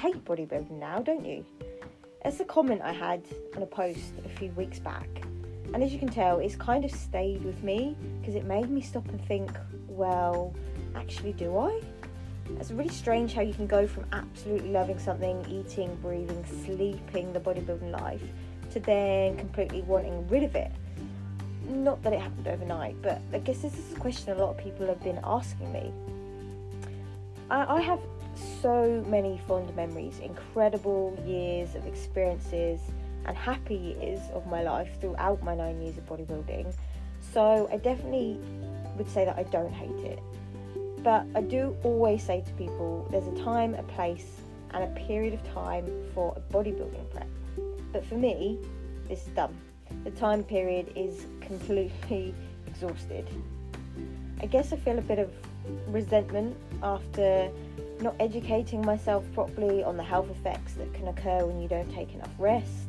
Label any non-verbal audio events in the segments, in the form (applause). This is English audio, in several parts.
hate bodybuilding now, don't you? It's a comment I had on a post a few weeks back. And as you can tell, it's kind of stayed with me because it made me stop and think, well, actually, do I? It's really strange how you can go from absolutely loving something, eating, breathing, sleeping the bodybuilding life, to then completely wanting rid of it. Not that it happened overnight, but I guess this is a question a lot of people have been asking me. I, I have so many fond memories, incredible years of experiences, and happy years of my life throughout my nine years of bodybuilding. So I definitely would say that I don't hate it. But I do always say to people there's a time, a place, and a period of time for a bodybuilding prep. But for me, this is done. The time period is completely exhausted. I guess I feel a bit of resentment after not educating myself properly on the health effects that can occur when you don't take enough rest.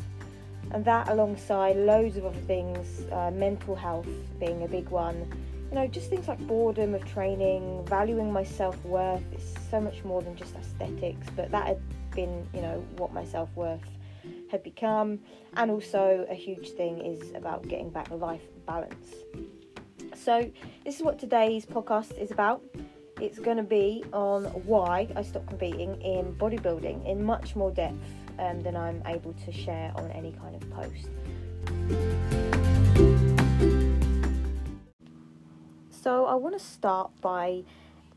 And that, alongside loads of other things, uh, mental health being a big one, you know, just things like boredom of training, valuing my self worth. It's so much more than just aesthetics, but that had been, you know, what my self worth had become. And also, a huge thing is about getting back life balance. So, this is what today's podcast is about. It's going to be on why I stopped competing in bodybuilding in much more depth um, than I'm able to share on any kind of post. So, I want to start by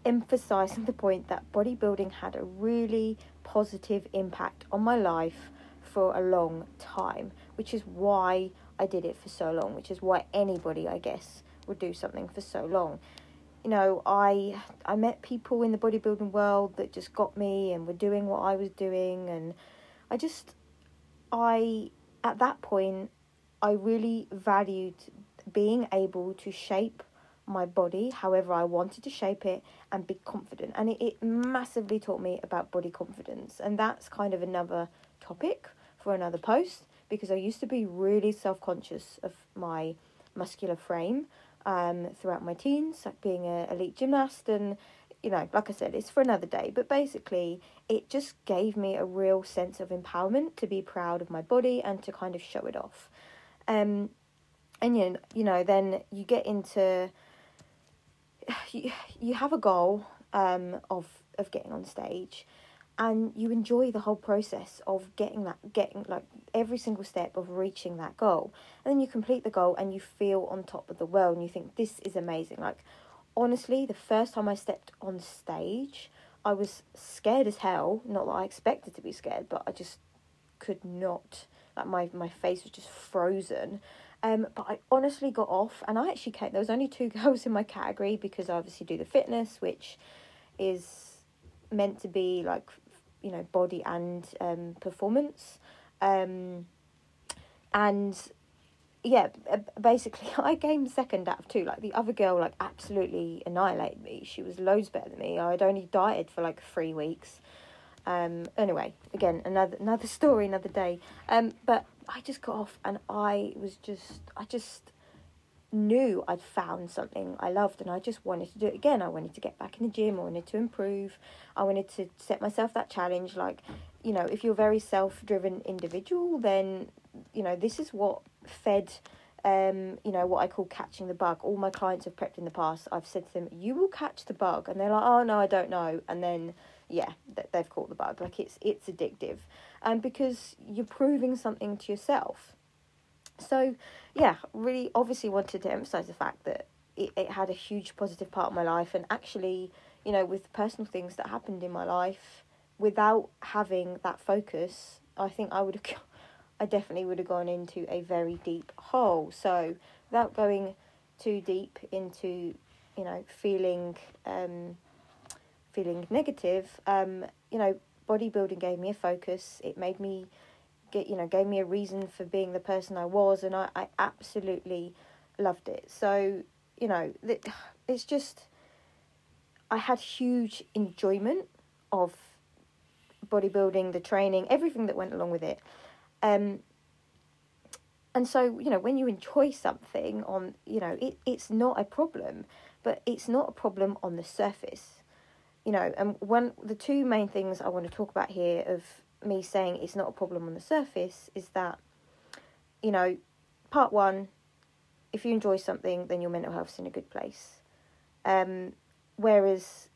emphasizing (laughs) the point that bodybuilding had a really positive impact on my life for a long time, which is why I did it for so long, which is why anybody, I guess, would do something for so long. You know, I I met people in the bodybuilding world that just got me and were doing what I was doing and I just I at that point I really valued being able to shape my body however I wanted to shape it and be confident. And it, it massively taught me about body confidence. And that's kind of another topic for another post because I used to be really self conscious of my muscular frame um, throughout my teens, like being an elite gymnast. And, you know, like I said, it's for another day. But basically, it just gave me a real sense of empowerment to be proud of my body and to kind of show it off. Um, and, you know, you know, then you get into, (sighs) you, you have a goal um, of, of getting on stage and you enjoy the whole process of getting that getting like every single step of reaching that goal. And then you complete the goal and you feel on top of the world and you think this is amazing. Like honestly the first time i stepped on stage i was scared as hell. Not that i expected to be scared but i just could not. Like my my face was just frozen. Um, but I honestly got off, and I actually came. There was only two (laughs) girls in my category because I obviously do the fitness, which is meant to be like you know body and um, performance. Um, and yeah basically (laughs) i came second out of two. Like the other girl like absolutely annihilated me. She was loads better than me. I'd only dieted for like three weeks. Um anyway again another another (laughs) story another day. Um but i just got off and i was just i just knew I'd found something I loved and I just wanted to do it again. I wanted to get back in the gym, I wanted to improve, I wanted to set myself that challenge. Like, you know, if you're a very self driven individual, then, you know, this is what fed um, you know, what I call catching the bug. All my clients have prepped in the past. I've said to them, "You will catch the bug," and they're like, "Oh no, I don't know." And then, yeah, they've caught the bug. Like it's it's addictive, and um, because you're proving something to yourself. So, yeah, really obviously wanted to emphasize the fact that it, it had a huge positive part of my life. And actually, you know, with personal things that happened in my life, without having that focus, I think I would have, (laughs) I definitely would have gone into a very deep hole. So, without going too deep into, you know, feeling, um, feeling negative, um, you know, bodybuilding gave me a focus. It made me get you know gave me a reason for being the person I was, and I, I absolutely loved it. So you know it's just I had huge enjoyment of bodybuilding, the training, everything that went along with it. Um, and so you know when you enjoy something on you know it, it's not a problem but it's not a problem on the surface you know, and one the two main things I want to talk about here of me saying it's not a problem on the surface is that, you know, part one, if you enjoy something, then your mental health's in a good place. Um, whereas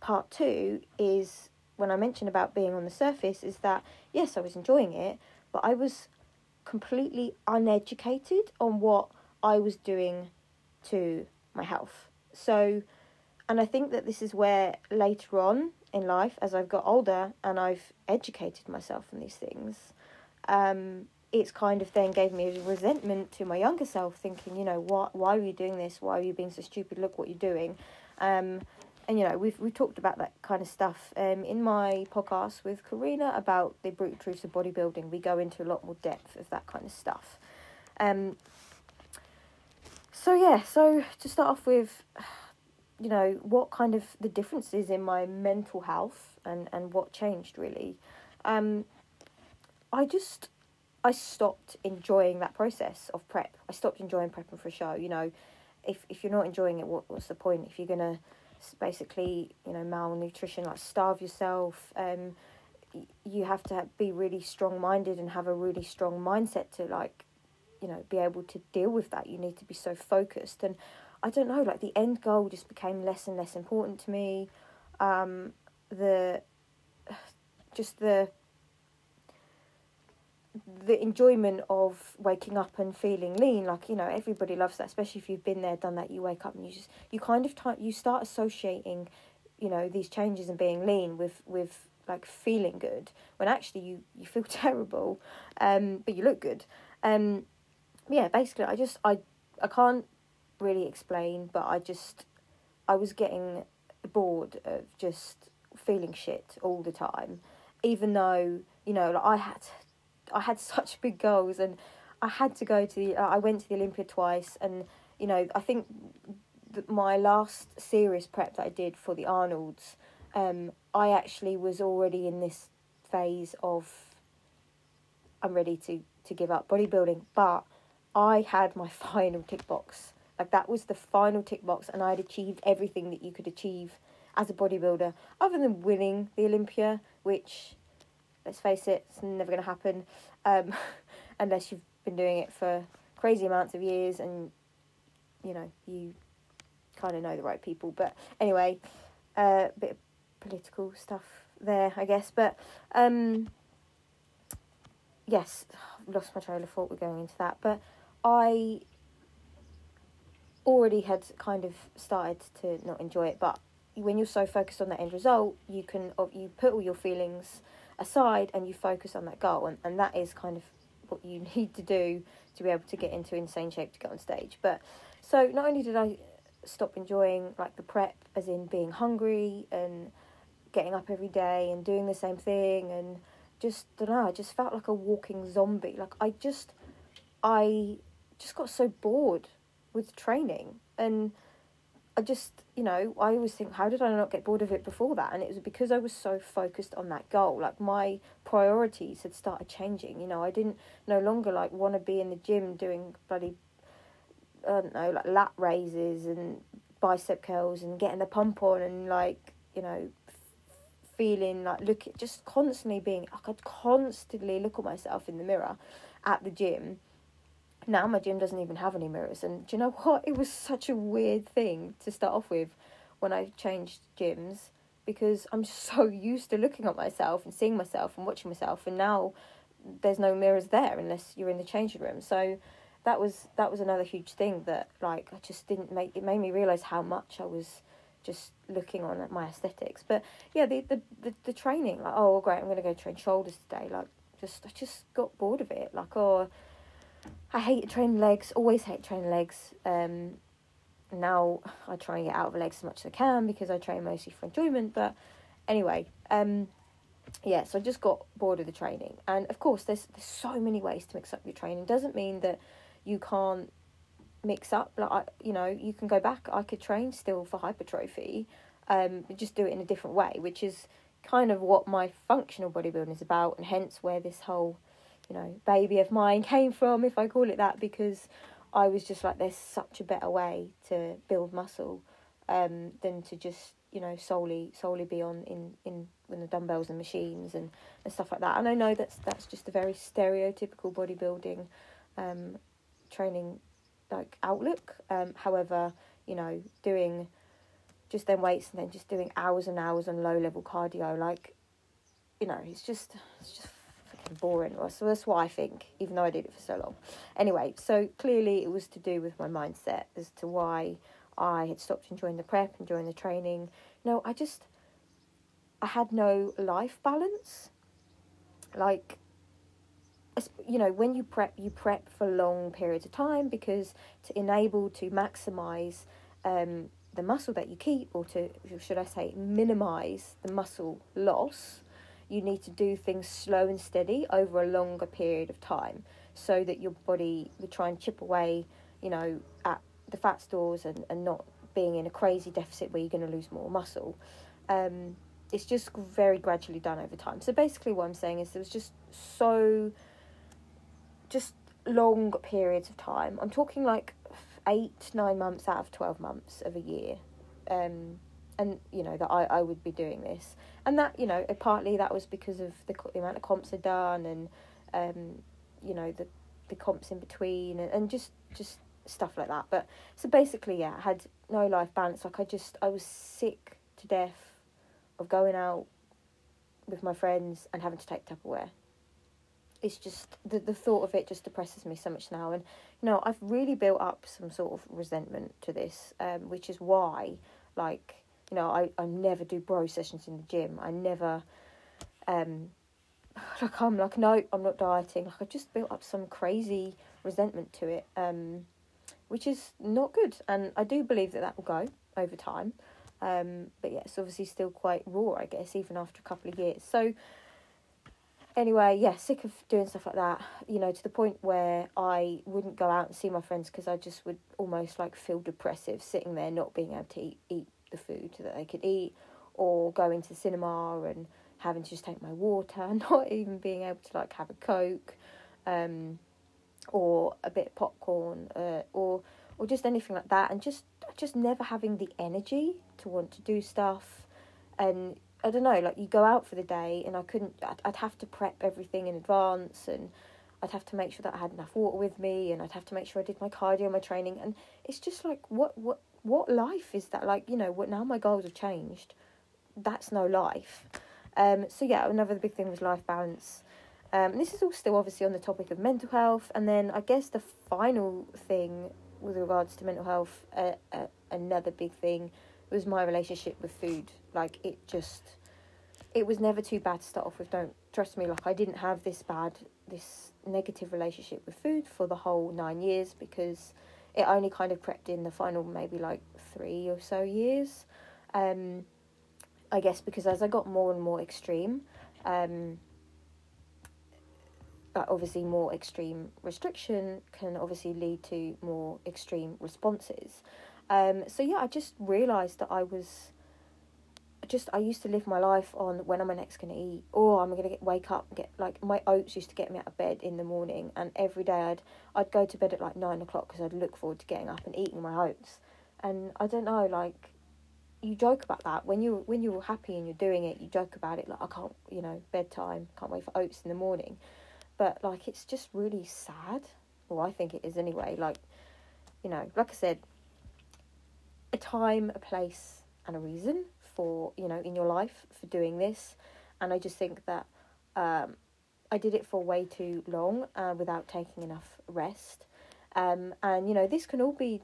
part two is when I mentioned about being on the surface, is that yes, I was enjoying it, but I was completely uneducated on what I was doing to my health. So, and I think that this is where later on in life, as I've got older and I've educated myself on these things, um, it's kind of then gave me a resentment to my younger self, thinking, you know, what, why are you doing this? Why are you being so stupid? Look what you're doing. Um, and you know, we've we talked about that kind of stuff um, in my podcast with Karina about the brutal truths of bodybuilding. We go into a lot more depth of that kind of stuff. Um, so yeah, so to start off with, you know, what kind of the differences in my mental health and and what changed really. Um, I just I stopped enjoying that process of prep. I stopped enjoying prepping for a show. You know, if if you're not enjoying it, what what's the point? If you're gonna basically, you know, malnutrition, like starve yourself, um, you have to be really strong minded and have a really strong mindset to like, you know, be able to deal with that. You need to be so focused and. I don't know, like the end goal just became less and less important to me. Um, the (sighs) just the the enjoyment of waking up and feeling lean like you know everybody loves that especially if you've been there done that you wake up and you just you kind of t- you start associating you know these changes and being lean with with like feeling good when actually you you feel (laughs) terrible um but you look good um yeah basically i just i i can't really explain but i just i was getting bored of just feeling shit all the time even though you know like i had I had (laughs) such big goals, and I had to go to the. Uh, I went to the Olympia twice, and you know, I think th- my last serious prep that I did for the Arnold's, um, I actually was already in this phase of. I'm ready to to give up bodybuilding, but I had my (laughs) final tick box. Like that was the final tick box, and I had achieved everything that you could achieve as a bodybuilder, other than winning the Olympia, which let's face it, it's never going to happen um, (laughs) unless you've been doing it for crazy amounts of years and you know you kind of know the right people. But anyway, a uh, bit of political stuff there, I guess. But um, yes, (sighs) lost my trail of thought. We're going into that, but I already had kind of started to not enjoy it, but when you're so focused on that end result, you can you put all your feelings aside and you focus on that goal and, and that is kind of what you (laughs) need to do to be able to get into insane shape to get on stage. But so not only did i stop enjoying like the prep as in being hungry and getting up every day and doing the same thing and just don't know i just felt like a walking zombie. Like i just i just got so bored with training and I just, you know, I always think, how did I not get bored of it before that? And it was because I was so focused on that goal. Like my priorities had started changing. You know, I didn't no longer like want to be in the gym doing bloody, I don't know, like lat raises and bicep curls and getting the pump on and like, you know, feeling like look just constantly being. I could constantly look at myself in the mirror at the gym now my gym doesn't even have any mirrors. And do you know what? It was such a weird thing to start off with when i changed gyms because i'm so (laughs) used to looking at myself and seeing myself and watching myself. And now there's no mirrors there unless you're in the changing room. So that was that was another huge thing that like i just didn't make it made me realize how much i was just looking on at my aesthetics. But yeah the the the, the training like oh great i'm to go train shoulders today. Like just i just got bored of it. Like oh I hate training legs, always hate training legs. Um, now I try and get out of legs as much as I can because I train mostly for enjoyment. But anyway, um, yeah, so I just got bored of the training. And of course, there's, there's so many ways to mix up your training. Doesn't mean that you can't mix up. Like, I, you know, you can go back. I could train still for hypertrophy, um, just do it in a different way, which is kind of what my functional bodybuilding is about, and hence where this whole you know, baby of mine (laughs) came from, if I call it that, because I was just like, there's such a better way to build muscle um, than to just you know solely solely be on in in when the dumbbells and machines and, and stuff like that. And I know that's that's just a very stereotypical bodybuilding um, training like outlook. Um, however, you know, doing just then weights and then just doing hours and hours on low level cardio, like you know, it's just it's just boring. So that's what I think, even though I did it for so long. Anyway, so clearly it was to do with my mindset as to why I had stopped enjoying the prep, and enjoying the training. No, I just I had no life balance. Like you know, when you prep, you prep for long periods of time because to enable to maximize um, the muscle that you keep, or to, should I say, minimize the muscle loss, you need to do things slow and steady over a longer period of time so that your body will try and chip away, you know, at the fat stores and, and not being in a crazy deficit where you're going to lose more muscle. Um, it's just very gradually done over time. So basically, what I'm saying is there was just so, just long periods of time. I'm talking like eight, nine months out of 12 months of a year. Um, and you know that I, I would be doing this. And that you know partly that was because of the, the amount of comps I'd done and um, you know the the comps in between and, and just just stuff like that. But so basically yeah I had no life balance. Like I just I was sick to death of going out with my friends and having to take Tupperware. It's just the the thought of it just depresses me so much now. And you know I've really built up some sort of resentment to this um, which is why like you know, I, I never do bro sessions in the gym. I never, um, (sighs) like I'm like, no, I'm not dieting. Like I just built up some crazy resentment to it, um, which is not good. And I do believe that that will go over time. Um, but yeah, it's obviously still quite raw, I guess, even after a couple of years. So anyway, yeah, sick of doing stuff like that. You know, to the point where I wouldn't go out and see my friends because I just would almost like feel depressive sitting there not being able to eat, eat the food that they could eat, or going to the cinema and having to just take my water, (laughs) not even being able to like have a coke, um, or a bit of popcorn, uh, or or just anything like that, and just just never having the energy to want to do stuff, and I don't know, like you go out for the day, and I couldn't. I'd, I'd have to prep everything in advance, and I'd have to make sure that I had enough water with me, and I'd have to make sure I did my cardio, my training, and it's just like what what what life is that? Like, you know, what now my goals have changed. That's no life. Um, so yeah, another big thing was life balance. Um, this is all still obviously on the topic of mental health, and then I guess the final thing with regards to mental health, uh, uh, another big thing was my relationship with food. Like it just, it was never too bad to start off with. Don't trust me. Like I didn't have this bad, this negative relationship with food for the whole nine years because it only kind of crept in the final maybe like three or so years. Um, I guess because as I got more and more extreme, um, obviously more extreme restriction can obviously lead to more extreme responses. Um, so yeah, I just realised that I was just I used to live my life on when am I next gonna eat? Or I'm gonna get wake up and get like my oats used to get me out of bed in the morning and every day I'd I'd go to bed at like nine o'clock because I'd look forward to getting up and eating my oats. And I don't know like you joke about that. When you when you're happy and you're doing it you joke about it like I can't you know bedtime can't wait for oats in the morning. But like it's just really sad. Well I think it is anyway like you know like I said a time a place and a reason for you know in your life for doing this. And i just think that um, i did it for way too long uh, without taking enough rest. Um, and you know this can all be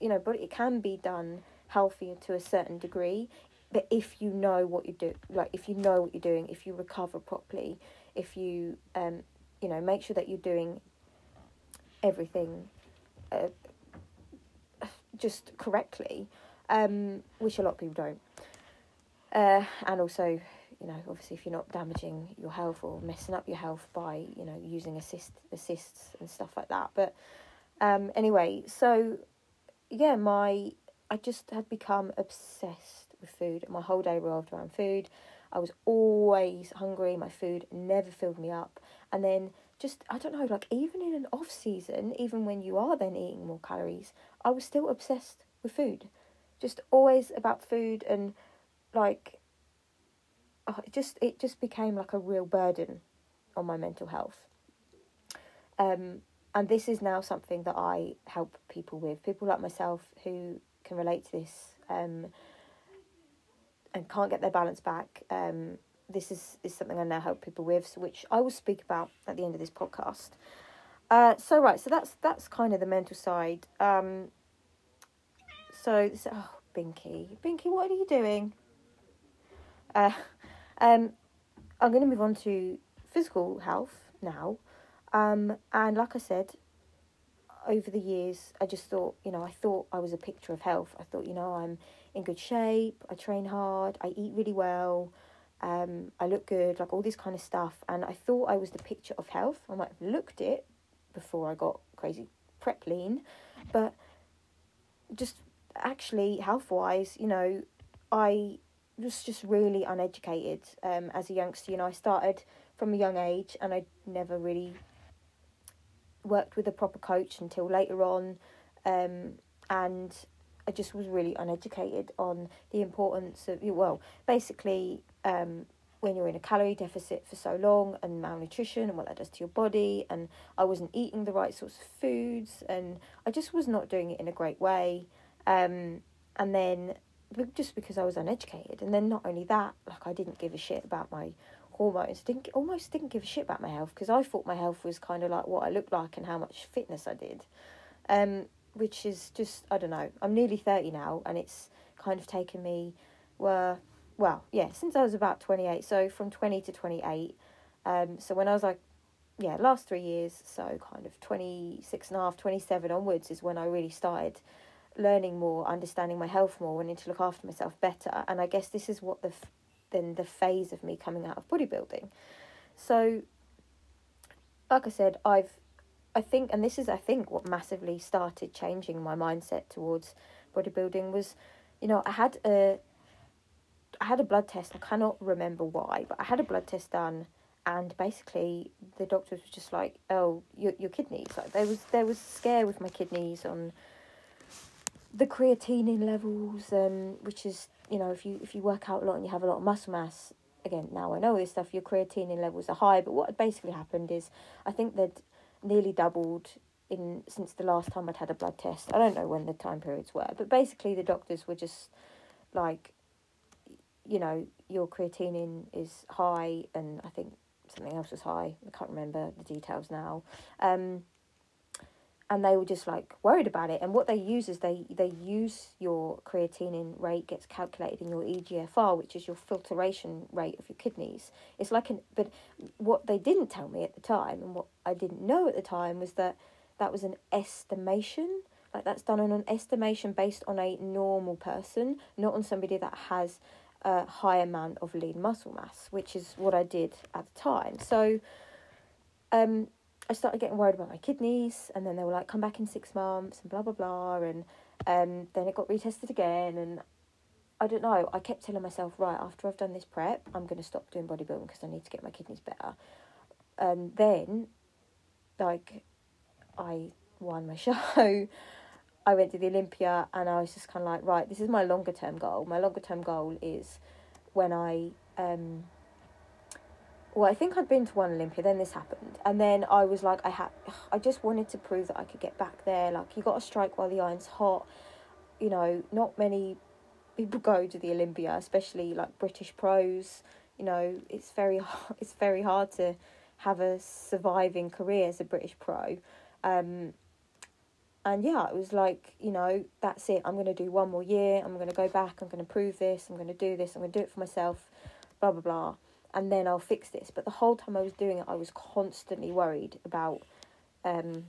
you know but it can be done healthy to a certain degree. But if you know what you do like if you know what you're doing if you recover properly if you um you know make sure that you're doing everything uh, just correctly um which a lot of people don't uh, and also, you know, obviously if you're not damaging your health or messing up your health by, you know, using assist assists and stuff like that. But um, anyway, so yeah, my I just had become obsessed with food. My whole day revolved around food. I was always hungry. My food never filled me up. And then just I don't know, like even in an off season, even when you are then eating more calories, I was still obsessed with food. Just always about food and like oh, it just it just became like a real burden on my mental health. Um, and this is now something that I help people with. People like myself who can relate to this um, and can't get their balance back. Um, this is, is something I now help people with, so which I will speak about at the end of this podcast. Uh, so right, so that's that's kind of the mental side. Um, so, so oh, Binky, Binky, what are you doing? Uh, um, I'm going to move on to physical health now. Um, and like I said, over the years, I just thought, you know, I thought I was a picture of health. I thought, you know, I'm in good shape, I train hard, I eat really well, um, I look good, like all this kind of stuff. And I thought I was the picture of health. I might have looked it before I got crazy prep lean, but just actually health wise, you know, I was just really uneducated um, as a youngster. You know, I started from a young age and I never really worked with a proper coach until later on. Um, and I just was really uneducated on the importance of, well, basically, um, when you're in a calorie deficit for so long and malnutrition and what that does to your body and I wasn't eating the right sorts of foods and I just was not doing it in a great way um, and then just because I was uneducated and then not only that like I didn't give a shit about my hormones I didn't almost didn't give a shit about my health because I thought my health was kind of like what I looked like and how much fitness I did um, which is just I don't know I'm nearly 30 now and it's kind of taken me were well, yeah, since I was about 28. So from 20 to 28. Um, so when I was like, yeah, last three years, so kind of 26 and a half, 27 onwards is when I really started learning more, understanding my health more, wanting to look after myself better. And I guess this is what the, then the phase of me coming out of bodybuilding. So, like I said, I've, I think, and this is, I think, what massively started changing my mindset towards bodybuilding was, you know, I had a, I had a blood test. I cannot remember why, but I had a blood test done, and basically the doctors were just like, "Oh, your your kidneys." Like there was there was scare with my kidneys on the creatinine levels, um, which is you know if you if you work out a lot and you have a lot of muscle mass. Again, now I know this stuff. Your creatinine levels are high, but what had basically happened is I think they'd nearly doubled in since the last time I'd had a blood test. I don't know when the time periods were, but basically the doctors were just like you know, your creatinine is high, and I think something else was high. I can't remember the details now. Um, and they were just like worried about it. And what they use is they they use your creatinine rate gets calculated in your EGFR, which is your filtration rate of your kidneys. It's like an but what they didn't tell me at the time, and what I didn't know at the time was that that was an estimation. Like that's done on an estimation based on a normal person, not on somebody that has a high amount of lean muscle mass, which is what I did at the time. So um, I started getting worried about my kidneys, and then they were like, come back in six months, and blah, blah, blah. And um, then it got retested again. And I don't know, I kept telling myself, right, after I've done this prep, I'm to stop doing bodybuilding because I need to get my kidneys better. And then, like, I won my (laughs) show. I went to the Olympia and I was just kind of like, right, this is my longer term goal. My longer term goal is when I, um, well, I think I'd been to one Olympia, then this happened. And then I was like, I had, I just wanted to prove that I could get back there. Like, you got to strike while the iron's hot. You know, not many people (laughs) go to the Olympia, especially like British pros. You know, it's very, (laughs) it's very hard to have a surviving career as a British pro. Um, and yeah, it was like, you know, that's it. I'm going to do one more year. I'm going to go back. I'm going to prove this. I'm going to do this. I'm going to do it for myself, blah, blah, blah. And then I'll fix this. But the whole time I was doing it, I was constantly worried about, um,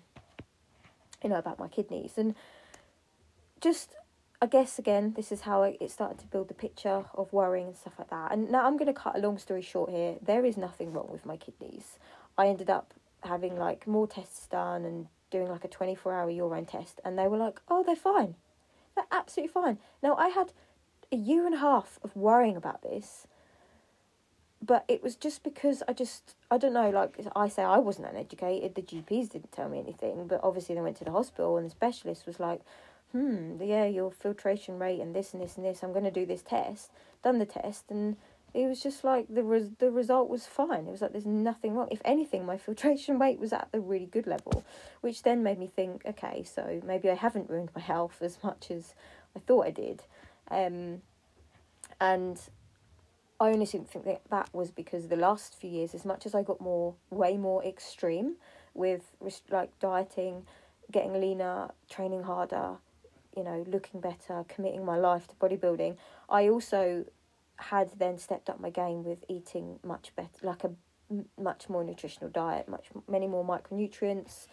you know, about my kidneys. And just, I guess, again, this is how it started to build the picture of worrying and stuff like that. And now I'm going to cut a long story short here. There is nothing wrong with my kidneys. I ended up having like more tests done and doing like a 24 hour urine test and they were like, oh, they're fine. They're absolutely fine. Now, I had a year and a half of worrying about this, but it was just because I just, I don't know, like I say, I wasn't uneducated. The GPs didn't tell me anything, but obviously they went to the hospital and the specialist was like, hmm, yeah, your filtration rate and this and this and this. I'm going to do this test. Done the test, and it was just like the res- the result was fine. It was like there's nothing wrong. If anything, my (laughs) filtration rate was at a really good level, which then made me think, okay, so maybe I haven't ruined my (laughs) health as much as I thought I did, um, and I honestly think that that was because the last few years, as much as I got more, way more extreme with like dieting, getting leaner, training harder, you know, looking better, committing my life to bodybuilding, I also had then stepped up my game with eating much better, like a much more nutritional diet, much many more micronutrients.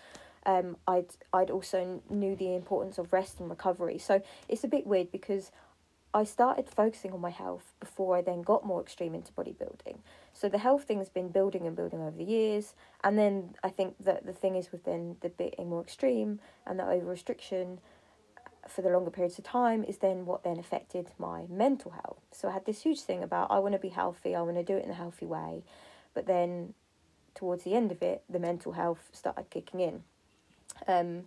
Um, I'd I'd also knew the importance of rest and recovery. So it's a bit weird because I started focusing on my health before I then got more extreme into bodybuilding. So the health thing's been building and building over the years, and then I think that the thing is within the being more extreme and the over restriction for the longer periods of time is then what then affected my mental health. So I had this huge thing about I want to be healthy, I want to do it in a healthy way, but then towards the end of it, the mental health started kicking in, um,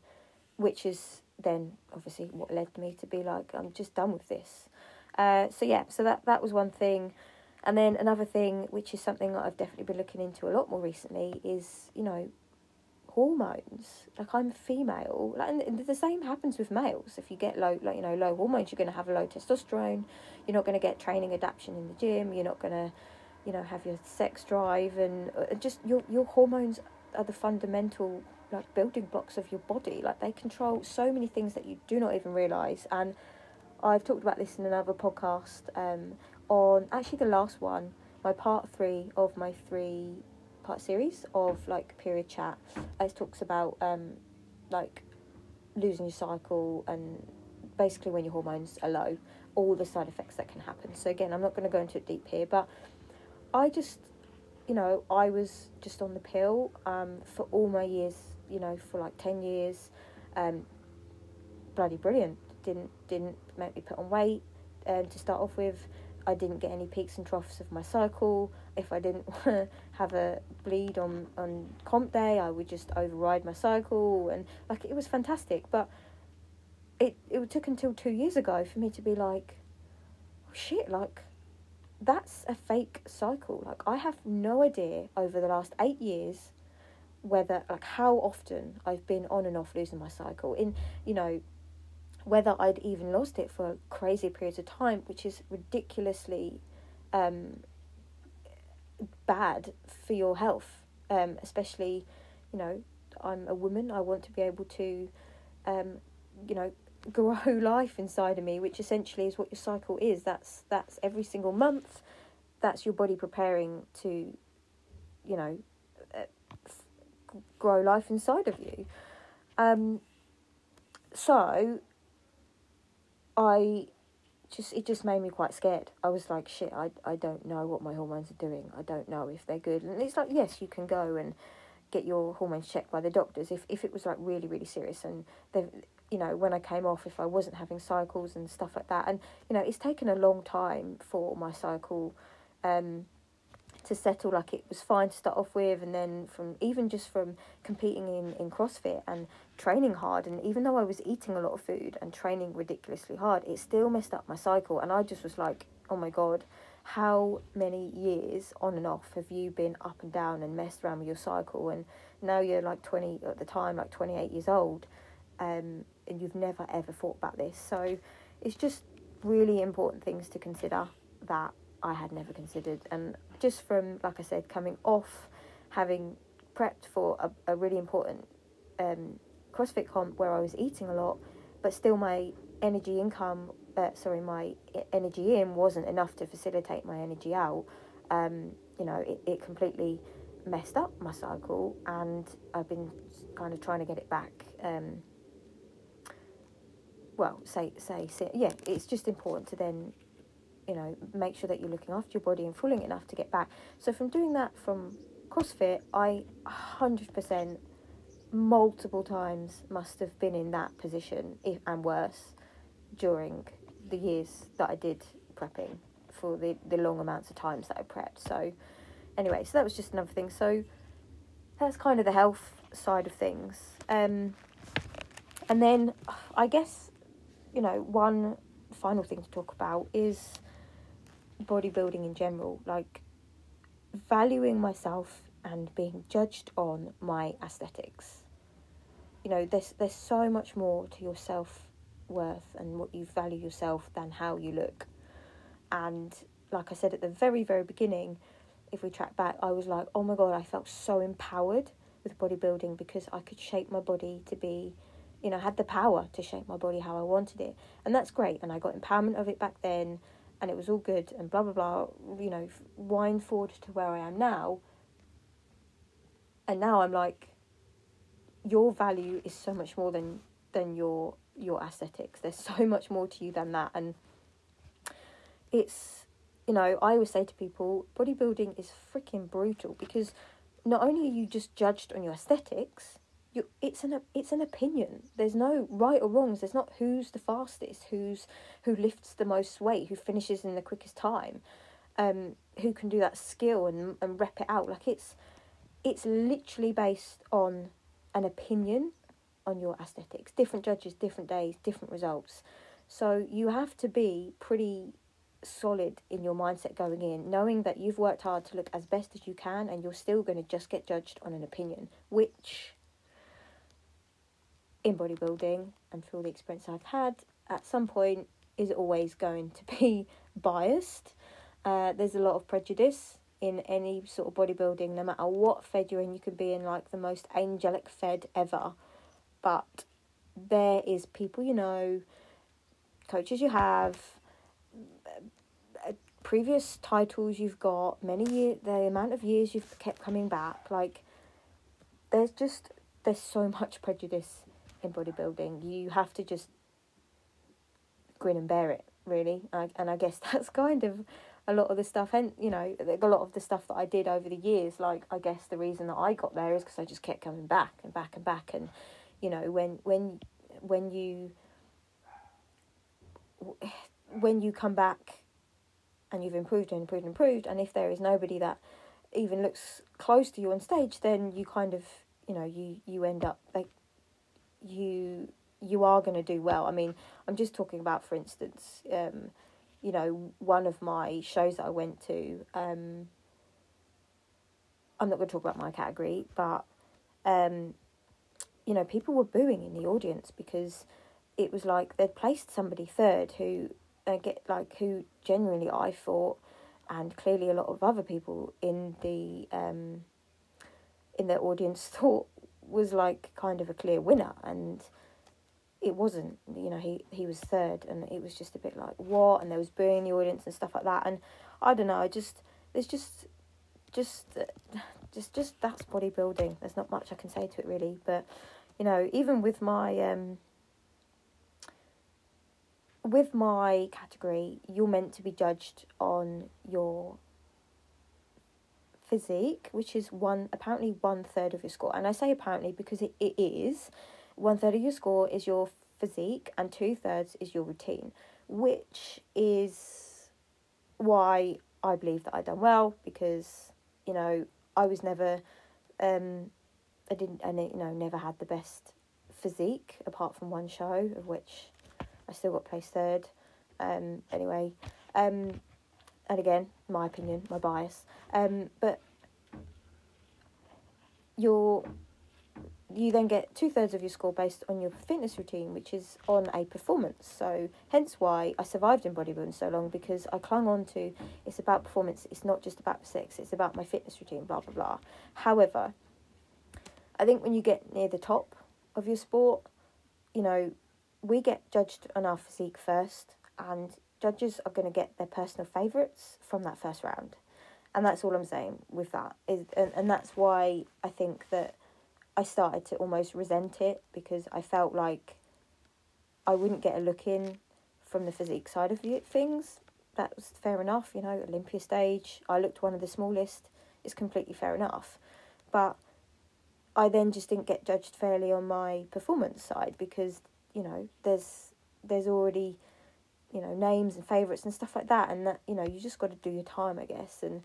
which is then obviously what led me to be like I'm just done with this. Uh, so yeah, so that that was one thing, and then another thing, which is something that I've definitely been looking into a lot more recently, is you know hormones. Like I'm female, like, and the same happens with males. If you get low, like you know, low hormones, you're going to have a low testosterone. You're not going to get training adaptation in the gym. You're not going to, you know, have your sex drive and uh, just your your hormones are the fundamental like building blocks of your body. Like they control so many things that you do not even realize. And I've talked about this in another podcast. Um, on actually the last one, my part three of my three part series of like period chat. It talks about um, like losing your cycle and basically when your hormones are low, all the side effects that can happen. So again, I'm not going to go into it deep here, but I just, you know, I was just on the pill um, for all my years, you know, for like ten years. Um, bloody brilliant. Didn't didn't make me put on weight. Um, to start off with, I didn't get any peaks and troughs of my cycle. If I didn't (laughs) have a bleed on, on comp day, I would just override my cycle. And like, it was fantastic. But it, it took until two years ago for me to be like, oh, shit, like, that's a fake cycle. Like, I have no idea over the last eight years whether, like, how often I've been on and off losing my cycle. In, you know, whether I'd even lost it for crazy periods of time, which is ridiculously um, bad for your health, um, especially, you know, I'm a woman, I want to be able to, um, you know, (laughs) grow life inside of me, which essentially is what your cycle is. That's that's every single month. That's your body preparing to, you know, grow life inside of you. Um, so I just it just made me quite scared. I was like, shit, I I don't know what my hormones are doing. I don't know if they're good. And it's like, yes, you can go and get your hormones checked by the doctors if if it was like really really serious and they you know when I came off if I wasn't having cycles and stuff like that and you know it's taken a long time for my cycle um to settle like it was fine to start off with and then from even just from competing in, in CrossFit and training hard and even though I was eating a lot of food and training ridiculously hard it still messed up my cycle and I just was like oh my god how many years on and off have you been up and down and messed around with your cycle and now you're like 20 at the time like 28 years old um, and you've never ever thought about this so it's just really important things to consider that I had never considered. And just from, like I said, coming off having prepped for a, a really important um, CrossFit comp where I was eating a lot, but still my energy income, uh, sorry, my energy in wasn't enough to facilitate my energy out. Um, you know, it, it completely messed up my cycle, and I've been kind of trying to get it back. Um, well, say, say, say, yeah, it's just important to then you know, make sure that you're looking after your body and fulling enough to get back. So from doing that from CrossFit, I 100% multiple times must have been in that position if, and worse during the years that I did prepping for the, the long amounts of times that I prepped. So anyway, so that was just another thing. So that's kind of the health side of things. Um, and then I guess you know, one final thing to talk about is bodybuilding in general. Like, valuing myself and being judged on my aesthetics. You know, there's there's so much more to your self worth and what you value yourself than how you look. And like I said at the very, very beginning, if we track back, I was like, oh my god, I felt so empowered with bodybuilding because I could shape my body to be, you know, had the power to shape my body how I wanted it. And that's great. And I got empowerment of it back then and it was all good and blah, blah, blah. You know, wind forward to where I am now. And now I'm like, your value is so much more than than your your aesthetics. There's so much more to you than that. And it's, you know, I always say to people, bodybuilding is freaking brutal because not only are you just judged on your aesthetics, you it's an it's an opinion. There's no right or wrongs. There's not who's the fastest, who's who lifts the most weight, who finishes in the quickest time, um, who can do that skill and and rep it out. Like it's it's literally based on an opinion on your aesthetics. Different judges, different days, different results. So you have to be pretty solid in your mindset going in, knowing that you've worked hard to look as best as you can and you're still going to just get judged on an opinion, which in bodybuilding and through all the experience I've had, at some point is always going to be (laughs) biased. Uh, there's a lot of prejudice in any sort of bodybuilding, no matter what fed you're in, you could be in like the most angelic fed ever but there is people you know, coaches you have, uh, previous titles you've got, many years, the amount of years you've kept coming back. Like, there's just there's so much prejudice in bodybuilding. You have to just grin and bear it, really. I, and I guess (laughs) that's kind of a lot of the stuff, and you know, a lot of the stuff that I did over the years. Like, I guess the reason that I got there is because I just kept coming back and back and back, and you know when when when you (sighs) when you come back and you've improved and improved and improved and if there is nobody that even looks close to you on stage then you kind of you know you you end up like you you are going to do well. I mean i'm just talking about for instance um you know one of my shows that i went to um i'm not going to talk about my category but um you know, people were booing in the audience because it was like they'd placed somebody third who uh, get like who genuinely I thought, and clearly a lot of other people in the um, in the audience (laughs) thought was like kind of a clear winner, and it wasn't. You know, he he was third, and it was just a bit like what, and there was booing the audience and stuff like that, and I don't know. I just there's just just just just that's bodybuilding. There's not much I can say to it really, but you know, even with my um, with my category, you're meant to be judged on your physique, which is one apparently one third of your score. And I say apparently because it, it is. One third of your score is your physique and two thirds is your routine, which is why I believe that I done well because, you know, I was never um I didn't, I you know never had the best physique apart from one show of which I still got placed third. Um, anyway, um, and again, my opinion, my bias. Um, but your you then get two thirds of your score based on your fitness routine, which is on a performance. So, hence why I survived in bodybuilding so long because I clung on to it's about performance, it's not just about sex, it's about my fitness routine, blah, blah, blah. However, I think when you get near the top of your sport, you know, we get judged on our physique first, and judges are going to get their personal favourites from that first round. And that's all I'm saying with that is, and, and that's why I think that I started to almost resent it because I felt like I wouldn't get a look in from the physique side of things. That was fair enough, you know, Olympia stage. I looked one of the smallest. It's completely fair enough. But I then just didn't get judged fairly on my performance side because you know there's there's already you know names and favorites and stuff like that and that you know you just got to do your time I guess and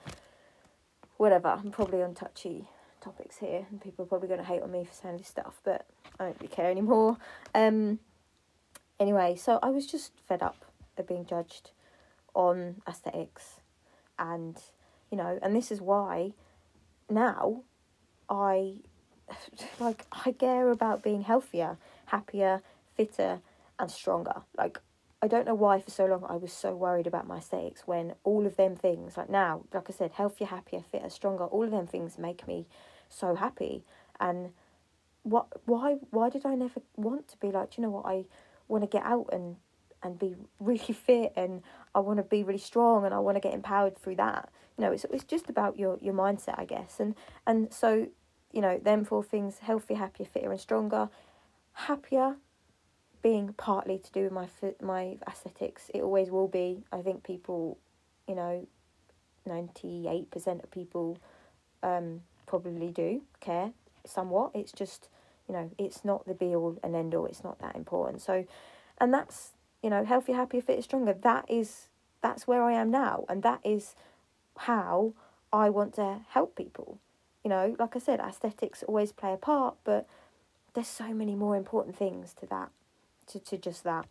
whatever I'm probably on touchy topics here and people are probably going to hate on me for saying this stuff but I don't really care anymore um anyway, so I was just fed up of being judged on aesthetics, and you know, and this is why now I (laughs) like I care about being healthier, happier, fitter, and stronger. Like I don't know why for so long I was so worried about my aesthetics when all of them things like now, like I said, healthier, happier, fitter, stronger, all of them things make me so happy. And what why why did I never want to be like, you know what, I want to get out and and be really (laughs) fit and I want to be really strong and I want to get empowered through that. You know, it's it's just about your your mindset, I guess. And and so, you know, them four things: healthy, happier, fitter, and stronger. Happier, being partly to do with my my aesthetics. It always will be. I think people, you know, ninety eight percent of people, um, probably do care somewhat. It's just, you know, it's not the be all and end all. It's not that important. So, and that's you know, healthy, happier, fitter, stronger. That is that's where I am now, and that is how I want to help people. You know, like I said, aesthetics always play a part, but there's so many more important things to that, to, to just that.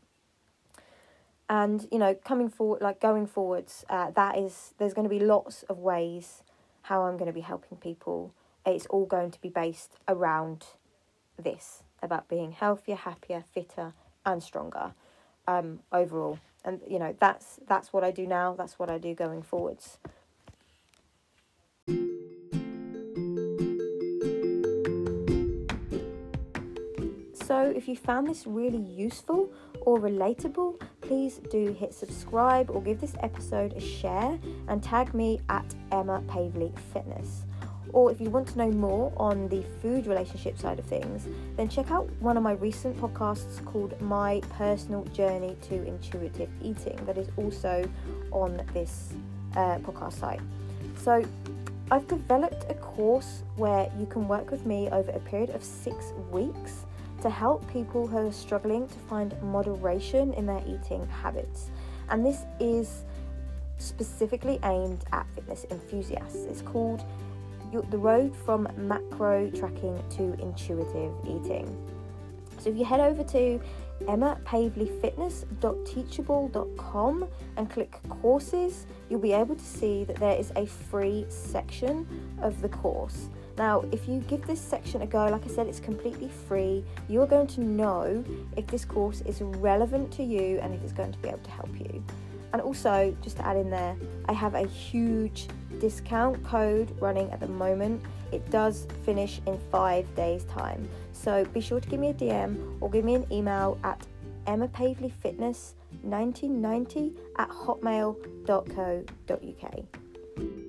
And you know, coming forward, like going forwards, uh, that is there's going to be lots of ways how I'm going to be helping people. It's all going to be based around this about being healthier, happier, fitter, and stronger um, overall. And you know that's that's what I do now. That's what I do going forwards. So, if you found this really useful or relatable, please do hit subscribe or give this episode a share and tag me at Emma Pavley Fitness. Or if you want to know more on the food relationship side of things, then check out one of my recent podcasts called My Personal Journey to Intuitive Eating, that is also on this uh, podcast site. So, I've developed a course where you can work with me over a period of six weeks to help people who are struggling to find moderation in their eating habits. And this is specifically aimed at fitness enthusiasts. It's called the road from macro tracking to intuitive eating. So if you head over to emmapavleyfitness.teachable.com and click courses, you'll be able to see that there is a free section of the course. Now, if you give this section a go, like I said, it's completely free. You're going to know if this course is relevant to you and if it's going to be able to help you. And also, just to add in there, I have a huge discount code running at the moment. It does finish in five days' time. So be sure to give me a DM or give me an email at emmapavleyfitness1990 at hotmail.co.uk.